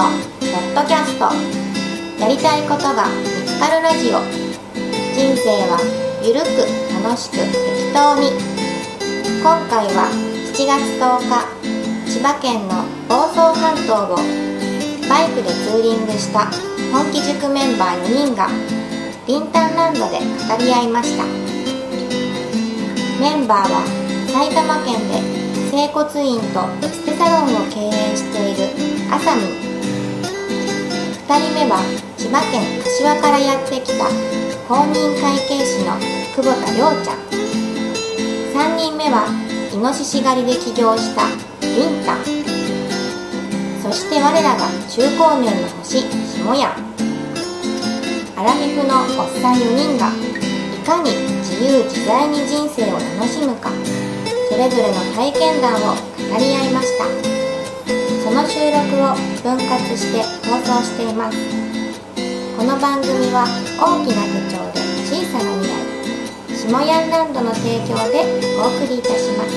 のポッドキャスト。やりたいことが見つかるラジオ。人生はゆるく楽しく適当に。今回は7月10日千葉県の房総半島をバイクでツーリングした本気塾メンバー4人がリンタンランドで語り合いました。メンバーは埼玉県で整骨院とエステサロンを経営しているあさみ人目は千葉県柏からやってきた公認会計士の久保田亮ちゃん。3人目はイノシシ狩りで起業したりんたんそして我らが中高年の星下やアラフィフのおっさん4人がいかに自由自在に人生を楽しむかそれぞれの体験談を語り合いました。その収録を分割して放送しています。この番組は大きな手帳で小さな未来下ヤンランドの提供でお送りいたします。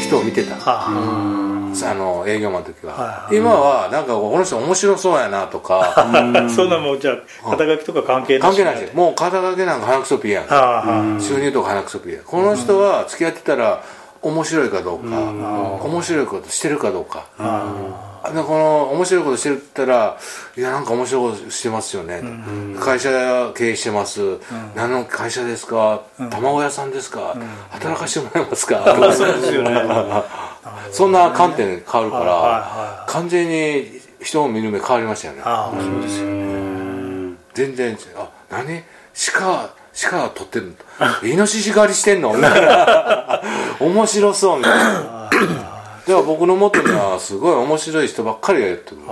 人を見てた、はあの営業マンの時は、はい今はなんかこの人面白そうやなとか。あ、そんなもんじゃあ肩書きとか関係なし関係ないしもう肩書きなんか鼻くそピーやん。収入とか鼻くそピーやこの人は付き合ってたら面白いかどうか、面白いことしてるかどうか、あでこの面白いことしてるったら「いやなんか面白いことしてますよね」会社経営してます、何の会社ですか、卵屋さんですか、働かせてもらえますか、あそうですよね。そんな観点変わるから、完全に人を見る目変わりましたよね。ああそうですよね。全然あ何？鹿鹿取ってるの？イノシシ狩りしてんの？面白そうみたいな。だから僕の元にはすごい面白い人ばっかりがやってくる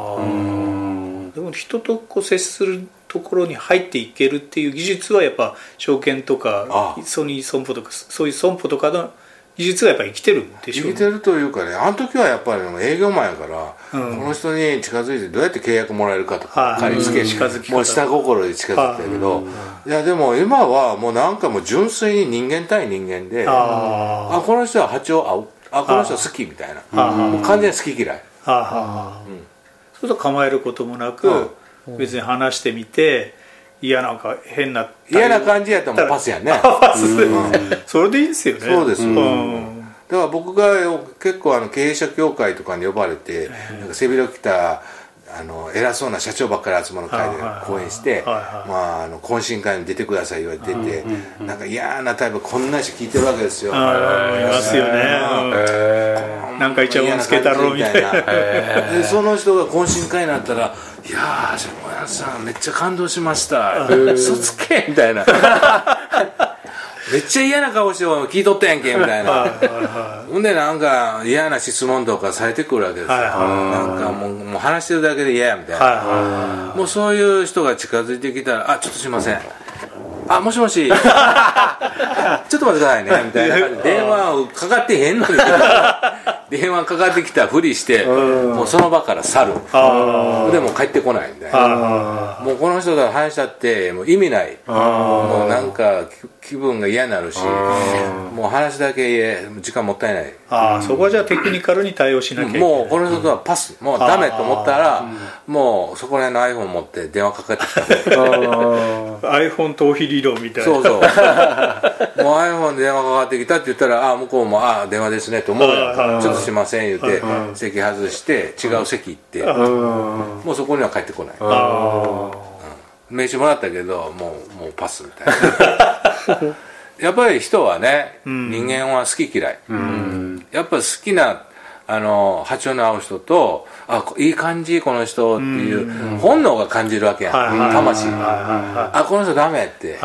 でも人とこう接するところに入っていけるっていう技術はやっぱ証券とかあソニー損保とかそういう損保とかの技術がやっぱ生きてるんでしょうね。生きてるというかねあの時はやっぱり営業マンやから、うん。この人に近づいてどうやって契約もらえるかとかはい。借り付け近づき方。もう下心で近づいてたけどいやでも今はもうなんかもう純粋に人間対人間でああこの人は波長合うあこの人は好きみたいな。完全に好き嫌い。あはあはあそうすると構えることもなく別に話してみていやなんか変な嫌な感じやったらもうパスやんねパス。それでいいですよね。そうです。ん。だから僕が結構あの経営者協会とかに呼ばれてなんか背広着たあの偉そうな社長ばっかり集まる会で講演して、懇親会に出てください言われてて、なんか嫌なタイプこんな人聞いてるわけですよ。ああいますよね。うん。なんかイチャモンつけたろみたいな。でその人が懇親会になったら「いやー下屋さんめっちゃ感動しました。嘘つけ」みたいなめっちゃ嫌な顔して聞いとったやんけみたいな。ほんでなんか嫌な質問とかされてくるわけですよ、はいはいなんかもうもう話してるだけで嫌やみたいな、はいはもうそういう人が近づいてきたら「あちょっとすいません」あもしもし。ちょっと待ってくださいねみたいな感じで。電話かかってへんのに電話かかってきたふりしてもうその場から去る。あでもう帰ってこないみたいあな。あもうこの人と話したってもう意味ない。もうなんか気気分が嫌になるしもう話だけ時間もったいない。ああそこはじゃあテクニカルに対応しなきゃいけない。もうこの人とはパス。もうダメと思ったらもうそこら辺の iPhone 持って電話かかってきた。iPhone 逃避理論みたいな。そうそう。もう iPhone で電話かかってきたって言ったらあ向こうもあ電話ですねと思うちょっとすいません言って席外して違う席行って。もうそこには帰ってこない。あ名刺もらったけどもうもうパスみたいな やっぱり人はね、人間は好き嫌い、やっぱ好きなあの波長の合う人とあこいい感じこの人っていう本能が感じるわけや魂。あこの人ダメって、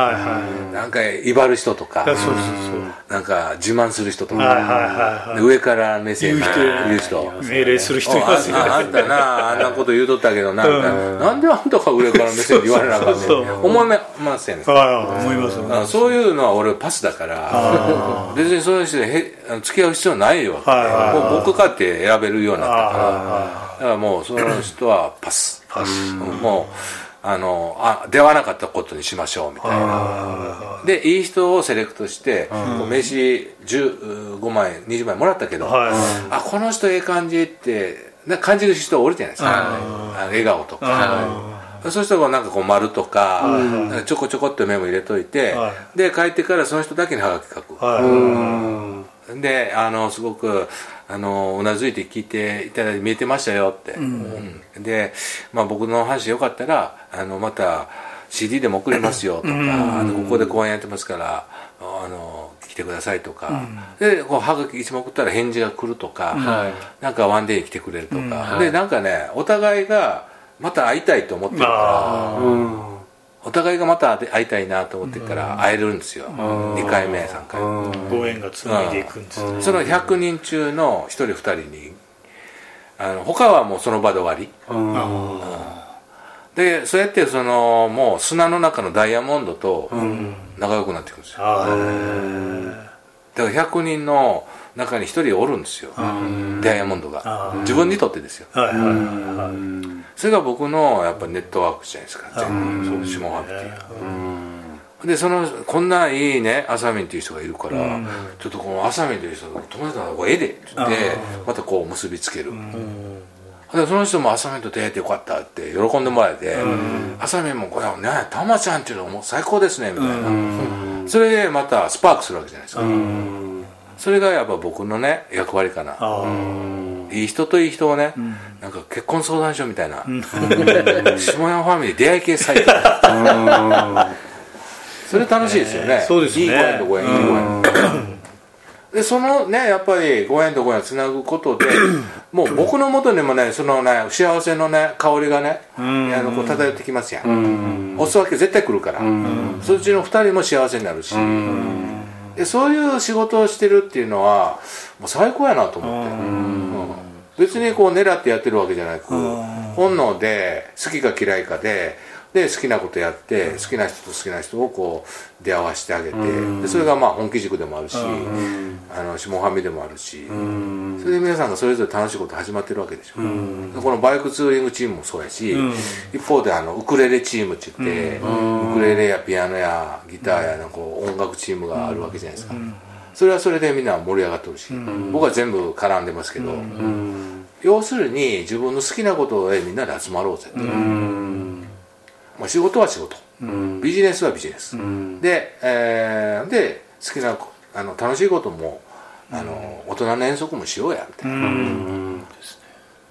なんか威張る人とか。そうそうそう。なんか自慢する人とか、上から目線で言う人。命令する人いおますよね。ああんたなあんなこと言うとったけどな、ななんであんたが上から目線で言われなあかんねんそうそう思いますよねはい思いますあそういうのは俺パスだから。別にそういう人でへ付き合う必要ないよ、はいはい僕かって選べるようになったから。あだからもうその人はパス。パス。もうあのあ出会わなかったことにしましょうみたいな。でいい人をセレクトして、こう名刺15枚20枚もらったけど、はいあこの人ええ感じってな感じる人おるじゃないですか、あの笑顔とか。そういう人がなんかこう丸とか、ちょこちょこっとメモ入れといて、はで帰ってからその人だけにハガキ書く、はいであのすごくあのうなずいて聞いていただいて見えてましたよって、うん。で、まあ、僕の話よかったらあのまた CD でも送りますよとか、あのここで公演やってますからあの来てくださいとか、でこうはがき一枚送ったら返事が来るとか、はい。なんかワンデーに来てくれるとか、でなんかねお互いがまた会いたいと思ってるからお互いがまた会いたいなと思ってるから会えるんですよ、2回目3回目、ーご縁が紡いでいくんですね。その100人中の1人2人にあの他はもうその場で終わり。うん。でそうやってそのもう砂の中のダイヤモンドと仲良くなっていくんですよ。あだから100人の中に1人おるんですよ。ダイヤモンドが。自分にとってですよ。ーはいはいはいそれが僕のやっぱネットワークじゃないですか。全部下半期でそのこんないいねあさみんっていう人がいるから、ちょっとこのあさみんという人と友達の方がええでって言ってまたこう結びつける、でその人もあさみんと出会えてよかったって喜んでもらえてあさみんもこれねたまちゃんっていうのもう最高ですねみたいな、それでまたスパークするわけじゃないですか、それがやっぱ僕のね役割かな、あいい人といい人をね、なんか結婚相談所みたいな、下山ファミリー出会い系サイト。それ楽しいですよね、そうですね。いいご縁とご縁いいご縁。でそのねやっぱりご縁とご縁をつなぐことでもう僕のもとにもねそのね幸せのね香りがね、あのこう漂ってきますやん、お裾分け絶対来るから、そっちの2人も幸せになるし、でそういう仕事をしてるっていうのはもう最高やなと思って、うん別にこう狙ってやってるわけじゃなく、本能で好きか嫌いかでで好きなことやって好きな人と好きな人をこう出会わせてあげて、でそれがまあ本気塾でもあるし、あの下半身でもあるし、それで皆さんがそれぞれ楽しいこと始まってるわけでしょ、でこのバイクツーリングチームもそうやし、一方であのウクレレチームって言って、ウクレレやピアノやギターやなんかこう音楽チームがあるわけじゃないですか、それはそれでみんな盛り上がってるし、僕は全部絡んでますけど、要するに自分の好きなことでみんなで集まろうぜ。って、まあ、仕事は仕事、ビジネスはビジネス、で,、えーで好きなこあの楽しいこともあの大人の遠足もしようやみたいな、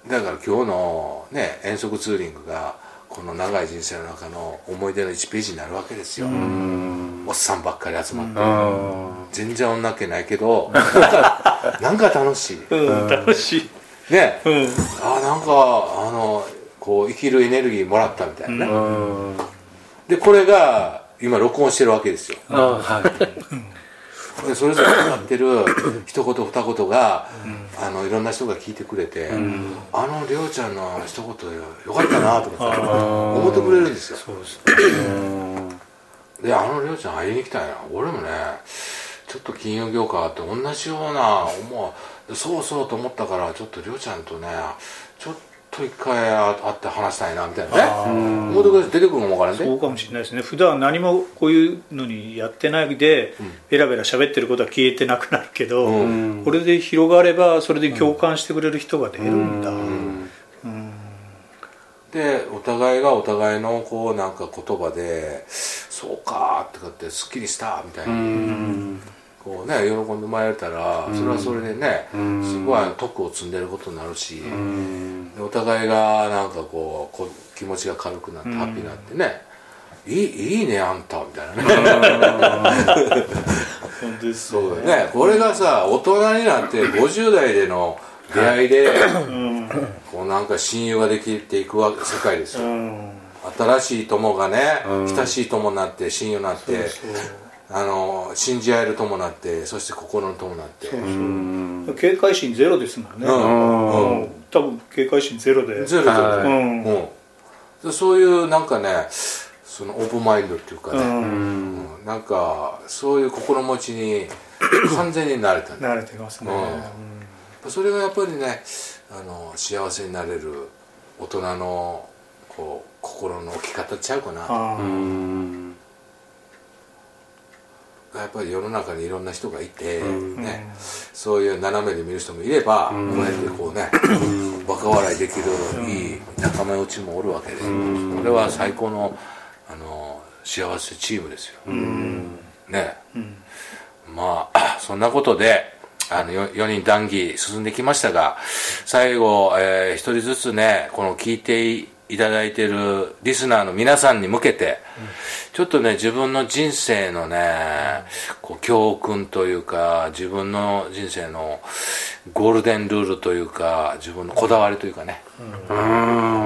だから今日の、ね、遠足ツーリングがこの長い人生の中の思い出の1ページになるわけですよ、おっさんばっかり集まって、全然女っ気ないけど なんか楽しいうん楽しい。ね、うん。あなんかあのこう生きるエネルギーもらったみたいなね、でこれが今録音してるわけですよ。あはい。でそれぞれ使ってる 一言二言が、あのいろんな人が聞いてくれて、あのりょうちゃんの一言よよかったなとかさ思ってくれるんですよ。そうですねであのりょうちゃん会いに行きたいな俺もねちょっと金融業界あって同じような思うそうそうと思ったからちょっとりょうちゃんとねちょっと一回会って話したいなみたいなね。思ってくれて出てくるのも分からんでそうかもしれないですね。普段何もこういうのにやってないで、ベラベラ喋ってることは消えてなくなるけど、これで広がればそれで共感してくれる人が出るんだ、でお互いがお互いのこうなんか言葉で「そうか」とかって「すっきりした」みたいな、こうね喜んでもらえたらそれはそれでねすごい徳を積んでることになるしでお互いがなんかこうこう気持ちが軽くなってハッピーになってね「いいいいねあんた」みたいなね。そうだよね。これがさ大人になって50代での出会いで こうなんか親友ができていくわ世界ですよ。うん。新しい友がね、親しい友になって親友になってあの信じ合える友になってそして心の友になって。警戒心ゼロですもんね、うん。うん。多分警戒心ゼロで。ゼロゼロはい。うん。うん。でそういうなんかねそのオープンマインドっていうかね、うん。うん。なんかそういう心持ちに完全になれた。ね慣れてますね、うん。それがやっぱりねあの幸せになれる大人のこう心の置き方ちゃうかなやっぱり世の中にいろんな人がいて、ね、そういう斜めで見る人もいれば、こうやってこうね、バカ笑いできるいい仲間内もおるわけで、これは最高のあの幸せチームですよ、ね、まあそんなことであの 4, 人談義進んできましたが最後、えー一人ずつねこの聞いていただいているリスナーの皆さんに向けて、ちょっとね自分の人生のねこう教訓というか自分の人生のゴールデンルールというか自分のこだわりというかね、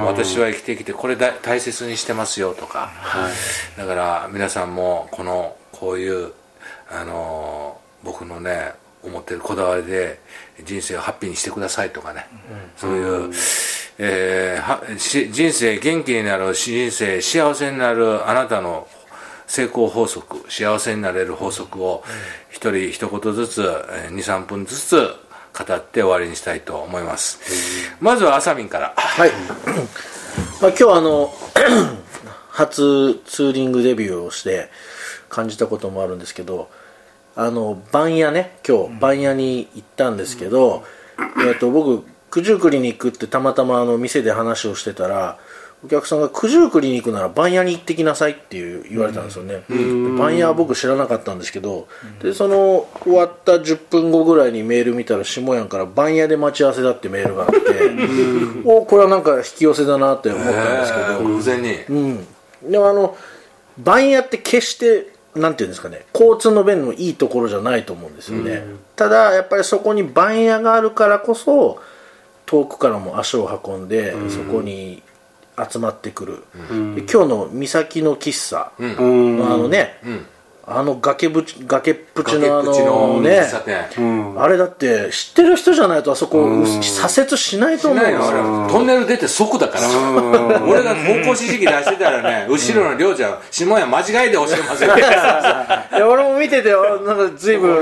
私は生きてきてこれだ大切にしてますよとか、だから皆さんもこのこういうあの僕のね思ってるこだわりで人生をハッピーにしてくださいとかね、そういう、えーはし人生元気になる人生幸せになるあなたの成功法則幸せになれる法則を一人一言ずつ23分ずつ語って終わりにしたいと思います、まずはあさみんから。はい、まあ、今日あの 初ツーリングデビューをして感じたこともあるんですけどあの番屋ね今日番屋に行ったんですけど、えっと僕九十九里に行くってたまたまあの店で話をしてたらお客さんが九十九里に行くなら番屋に行ってきなさいっていう言われたんですよね、で番屋は僕知らなかったんですけど、でその終わった10分後ぐらいにメール見たら下屋から番屋で待ち合わせだってメールがあっておこれはなんか引き寄せだなって思ったんですけど、えー偶然に、うん、でもあの番屋って決してなんていうんですかね交通の便のいいところじゃないと思うんですよね、ただやっぱりそこに番屋があるからこそ遠くからも足を運んで、そこに集まってくる、で今日の岬の喫茶うん。のあのね、んあの崖ぶち崖っぷちのあ崖っぷちののね。喫茶店、あれだって知ってる人じゃないとあそこ左折しないと思う。んですよトンネル出て即だから。俺が方向指示器出してたらね後ろのりょうちゃん下屋間違いで押してますよ。いや俺も見ててあなんか随分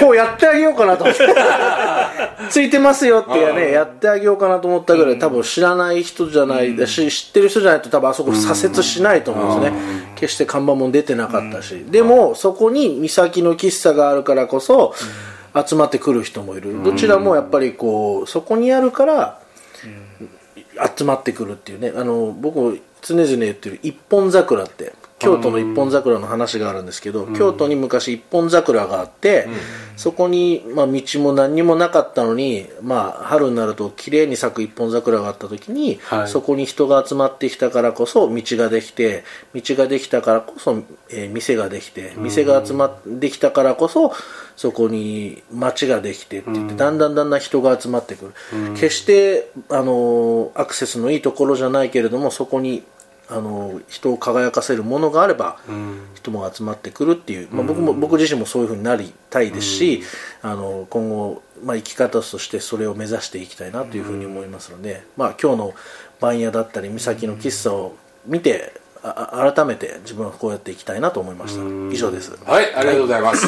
こうやってあげようかなと思って。ついてますよってねやってあげようかなと思ったぐらい多分知らない人じゃないだし知ってる人じゃないと多分あそこ左折しないと思うんですね決して看板も出てなかったし。でもそこに岬の喫茶があるからこそ集まってくる人もいる。どちらもやっぱりこうそこにあるから集まってくるっていうね。あの僕常々言ってる一本桜って京都の一本桜の話があるんですけど、京都に昔一本桜があって、そこに、まあ、道も何にもなかったのに、まあ、春になると綺麗に咲く一本桜があった時に、はい。そこに人が集まってきたからこそ道ができて道ができたからこそ、えー店ができて店が集まってきたからこそそこに街ができてって言って、だんだんだんだん人が集まってくる、決してあのアクセスのいいところじゃないけれどもそこにあの人を輝かせるものがあれば、人も集まってくるっていう、まあ、僕も僕自身もそういうふうになりたいですし、あの今後、まあ、生き方としてそれを目指していきたいなというふうに思いますので、まあ、今日の番屋だったり岬の喫茶を見てああ改めて自分はこうやっていきたいなと思いました。以上です。はいありがとうございます、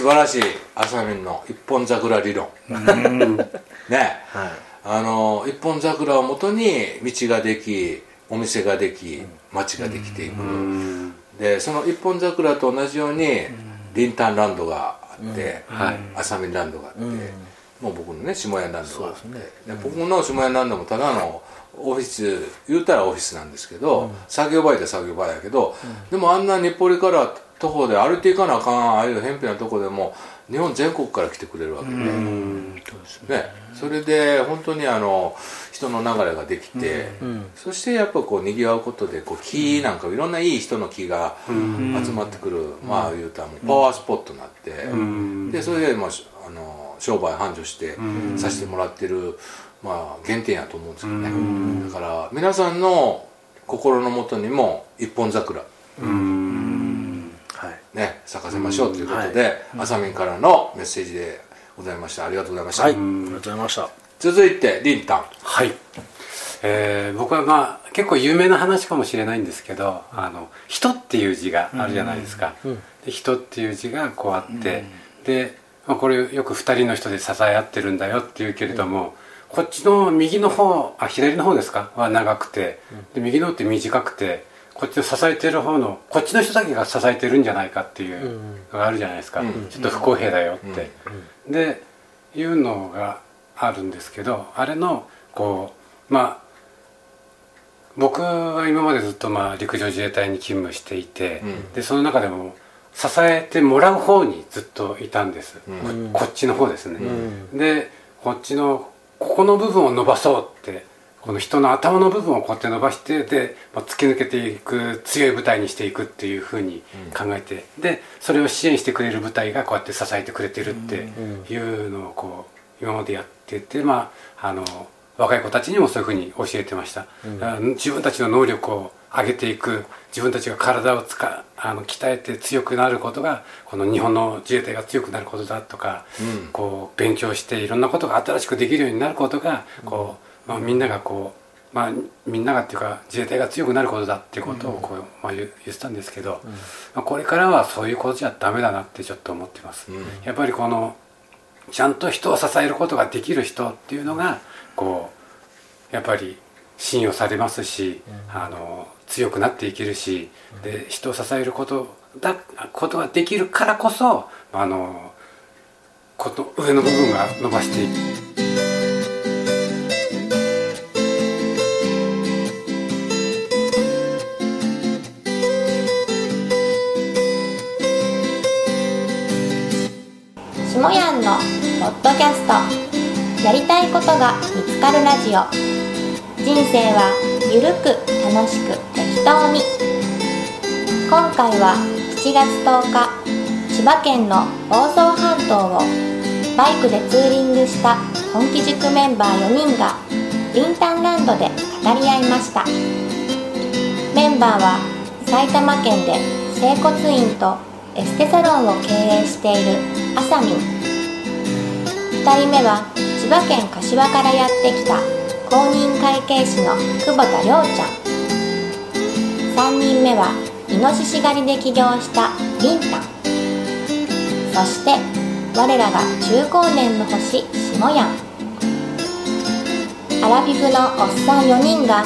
素晴らしいあさみんの一本桜理論。ね、あの一本桜をもとに道ができお店ができ街ができていく、でその一本桜と同じようにリンタンランドがあって、あさみんランドがあって、もう僕のね下屋ランドがあって、で僕の下屋ランドもただのオフィス言うたらオフィスなんですけど、作業場や作業場やけど、でもあんな日暮里から徒歩で歩いていかなあかんああいう偏僻なとこでも日本全国から来てくれるわけで、ね、それで本当にあの人の流れができて、そしてやっぱこう賑わうことでこう木なんかいろんないい人の木が集まってくる、まあ言うたらパワースポットになって、でそれでまあしあの商売繁盛してさせてもらってる、まあ、原点やと思うんですけどね、だから皆さんの心のもとにも一本桜。はいね咲かせましょうということで、あさみんからのメッセージでございました。ありがとうございました、はい、ありがとうございました。続いてりんたんはい、えー僕はまあ結構有名な話かもしれないんですけど「あの人」っていう字があるじゃないですか、で人っていう字がこうあって、で、まあ、これよく2人の人で支え合ってるんだよっていうけれども、こっちの右の方あ左の方ですか？は長くてで右の方って短くてこっちの支えてる方のこっちの人だけが支えてるんじゃないかっていうのがあるじゃないですか、ちょっと不公平だよって、でいうのがあるんですけどあれのこうまあ僕は今までずっとまあ陸上自衛隊に勤務していて、でその中でも支えてもらう方にずっといたんです、ここっちの方ですね、でこっちのここの部分を伸ばそうってこの人の頭の部分をこうやって伸ばしてで、まあ、突き抜けていく強い舞台にしていくっていうふうに考えて、でそれを支援してくれる舞台がこうやって支えてくれてるっていうのをこう今までやっててまああの若い子たちにもそういうふうに教えてました、だから自分たちの能力を上げていく自分たちが体を使あの鍛えて強くなることがこの日本の自衛隊が強くなることだとか、こう勉強していろんなことが新しくできるようになることがこう、まあ、みんながこう、まあ、みんながっていうか自衛隊が強くなることだっていうことをこう、まあ、言言ってたんですけど、まあ、これからはそういうことじゃダメだなってちょっと思ってます。やっぱりこのちゃんと人を支えることができる人っていうのがこうやっぱり信用されますし、あの強くなっていけるしで人を支えることだことができるからこそあのこの上の部分が伸ばしていく。ッドキャスト。やりたいことが見つかるラジオ。人生はゆるく楽しく適当に。今回は7月10日千葉県の房総半島をバイクでツーリングした本気塾メンバー4人がリンタンランドで語り合いました。メンバーは埼玉県で整骨院とエステサロンを経営しているあさみん2人目は千葉県柏からやってきた公認会計士の久保田亮ちゃん。3人目はイノシシ狩りで起業したリンタ。ンそして我らが中高年の星下やん。アラフィフのおっさん4人が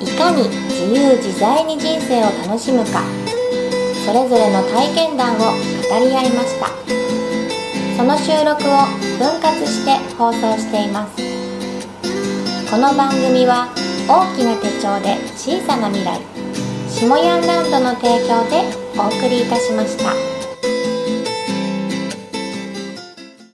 いかに自由自在に人生を楽しむかそれぞれの体験談を語り合いました。その収録を分割して放送していますこの番組は大きな手帳で小さな未来下ヤンランドの提供でお送りいたしました。